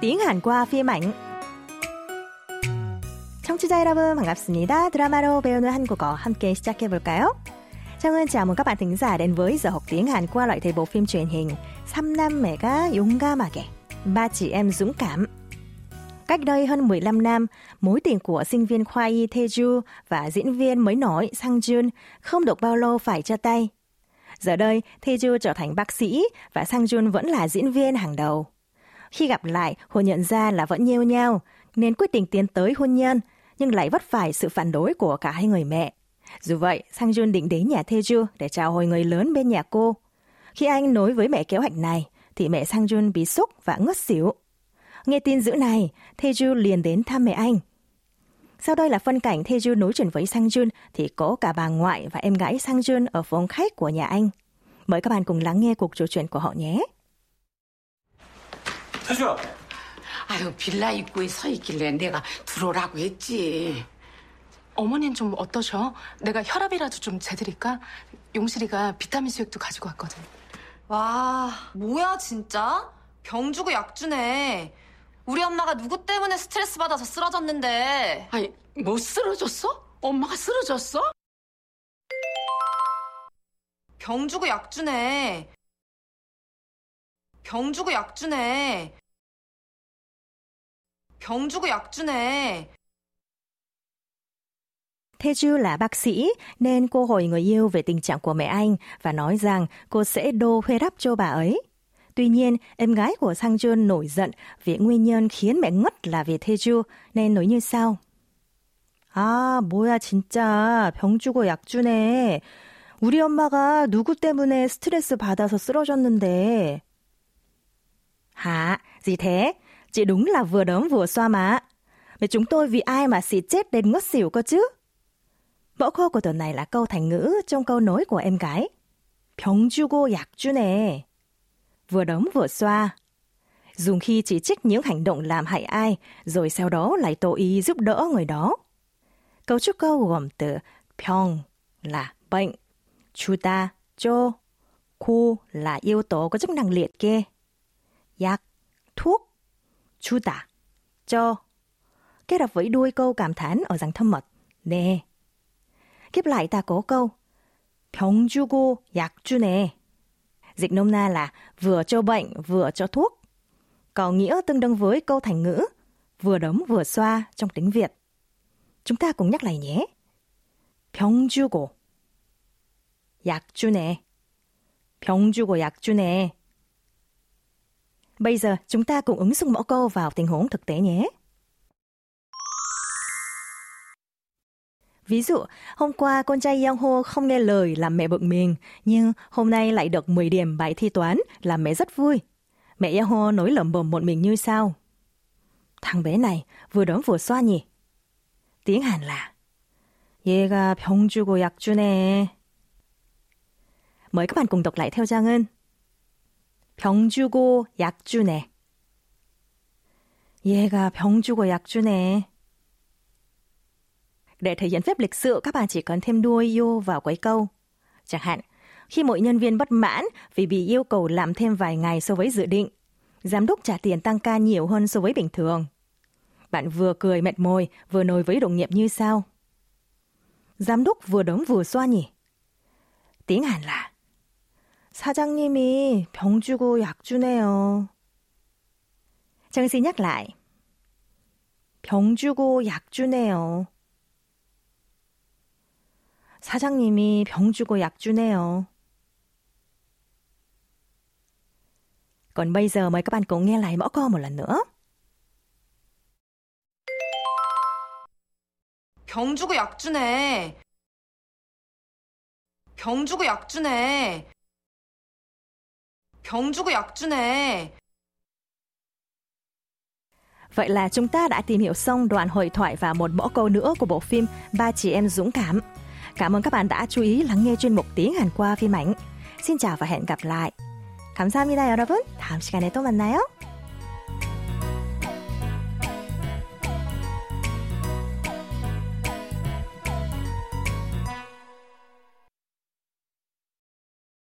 tiếng Hàn qua phim ảnh. 청취자 여러분 반갑습니다. 드라마로 배우는 한국어 함께 시작해 볼까요? Trang chào mừng các bạn thính giả đến với giờ học tiếng Hàn qua loại thể bộ phim truyền hình 삼남매가 용감하게 Ba chị em dũng cảm. Cách đây hơn 15 năm, mối tình của sinh viên khoa y Taeju và diễn viên mới nổi Sang Jun không được bao lâu phải chia tay. Giờ đây, Taeju trở thành bác sĩ và Sang Jun vẫn là diễn viên hàng đầu. Khi gặp lại, họ nhận ra là vẫn yêu nhau, nên quyết định tiến tới hôn nhân, nhưng lại vấp phải sự phản đối của cả hai người mẹ. Dù vậy, Sang Jun định đến nhà Taeju để chào hồi người lớn bên nhà cô. Khi anh nói với mẹ kế hoạch này, thì mẹ Sang Jun bị sốc và ngất xỉu. Nghe tin dữ này, Taeju liền đến thăm mẹ anh. Sau đây là phân cảnh Taeju nói chuyện với Sang Jun thì có cả bà ngoại và em gái Sang Jun ở phòng khách của nhà anh. Mời các bạn cùng lắng nghe cuộc trò chuyện của họ nhé. 태주야, 아유 빌라 입구에 서 있길래 내가 들어오라고 했지. 어머니는 좀 어떠셔? 내가 혈압이라도 좀 재드릴까? 용실이가 비타민 수액도 가지고 왔거든. 와, 뭐야, 진짜? 병 주고 약 주네. 우리 엄마가 누구 때문에 스트레스 받아서 쓰러졌는데. 아니 뭐 쓰러졌어? 엄마가 쓰러졌어? 병 주고 약 주네. 병 주고 약 주네. 병 주고 약 주네. Taeju là bác sĩ nên cô hỏi người yêu về tình trạng của mẹ anh và nói rằng cô sẽ đô huyết áp cho bà ấy. Tuy nhiên, em gái của Sang Jun nổi giận vì nguyên nhân khiến mẹ ngất là vì Taeju nên nói như sau. 아, 뭐야 진짜 병 주고 약 주네. 우리 엄마가 누구 때문에 스트레스 받아서 쓰러졌는데. Hả? Gì thế? Chị đúng là vừa đấm vừa xoa mà. Vậy chúng tôi vì ai mà xịt chết đến ngất xỉu cơ chứ? Mẫu câu của tuần này là câu thành ngữ trong câu nói của em gái. 병 주고 약 주네. Vừa đấm vừa xoa. Dùng khi chỉ trích những hành động làm hại ai, rồi sau đó lại tỏ ý giúp đỡ người đó. Cấu trúc câu gồm từ 병 là bệnh, 주다, cho, 고 là yếu tố có chức năng liệt kê, 약, thuốc, 주다, cho. Kết hợp với đuôi câu cảm thán ở dạng thâm mật, nè. Kiếp lại ta có câu 병 주고 약 주네. Dịch nôm na là vừa cho bệnh vừa cho thuốc. Có nghĩa tương đương với câu thành ngữ vừa đấm vừa xoa trong tiếng Việt. Chúng ta cùng nhắc lại nhé. 병 주고 약 주네. 병 주고 약 주네. Bây giờ chúng ta cùng ứng dụng mẫu câu vào tình huống thực tế nhé. Ví dụ, hôm qua con trai Yang Ho không nghe lời làm mẹ bực mình, nhưng hôm nay lại được 10 điểm bài thi toán, làm mẹ rất vui. Mẹ Yang Ho nói lẩm bẩm một mình như sau. Thằng bé này vừa đấm vừa xoa nhỉ? Tiếng Hàn là 얘가 병 주고 약 주네. Mời các bạn cùng đọc lại theo Trang Ngân. 병 주고 약 주네. 얘가 병 주고 약 주네. Để thể hiện phép lịch sự, các bạn chỉ cần thêm đuôi yo vào cuối câu. Chẳng hạn, khi mỗi nhân viên bất mãn vì bị yêu cầu làm thêm vài ngày so với dự định, giám đốc trả tiền tăng ca nhiều hơn so với bình thường. Bạn vừa cười mệt môi, vừa nói với đồng nghiệp như sau. Giám đốc vừa đấm vừa xoa nhỉ? Tiếng Hàn là 사장님이 병 주고 약 주네요. Xin nhắc lại. 병 주고 약 주네요. 사장님이 병 주고 약 주네요. Còn bây giờ mời các bạn cùng nghe lại mẫu câu một lần nữa. 병 주고 약 주네. 병 주고 약 주네. 병 주고 약 주네. Vậy là chúng ta đã tìm hiểu xong đoạn hội thoại và một mẫu câu nữa của bộ phim Ba chị em dũng cảm. Cảm ơn các bạn đã chú ý lắng nghe chuyên mục tiếng Hàn qua phim ảnh. Xin chào và hẹn gặp lại. 감사합니다, 여러분. 다음 시간에 또 만나요.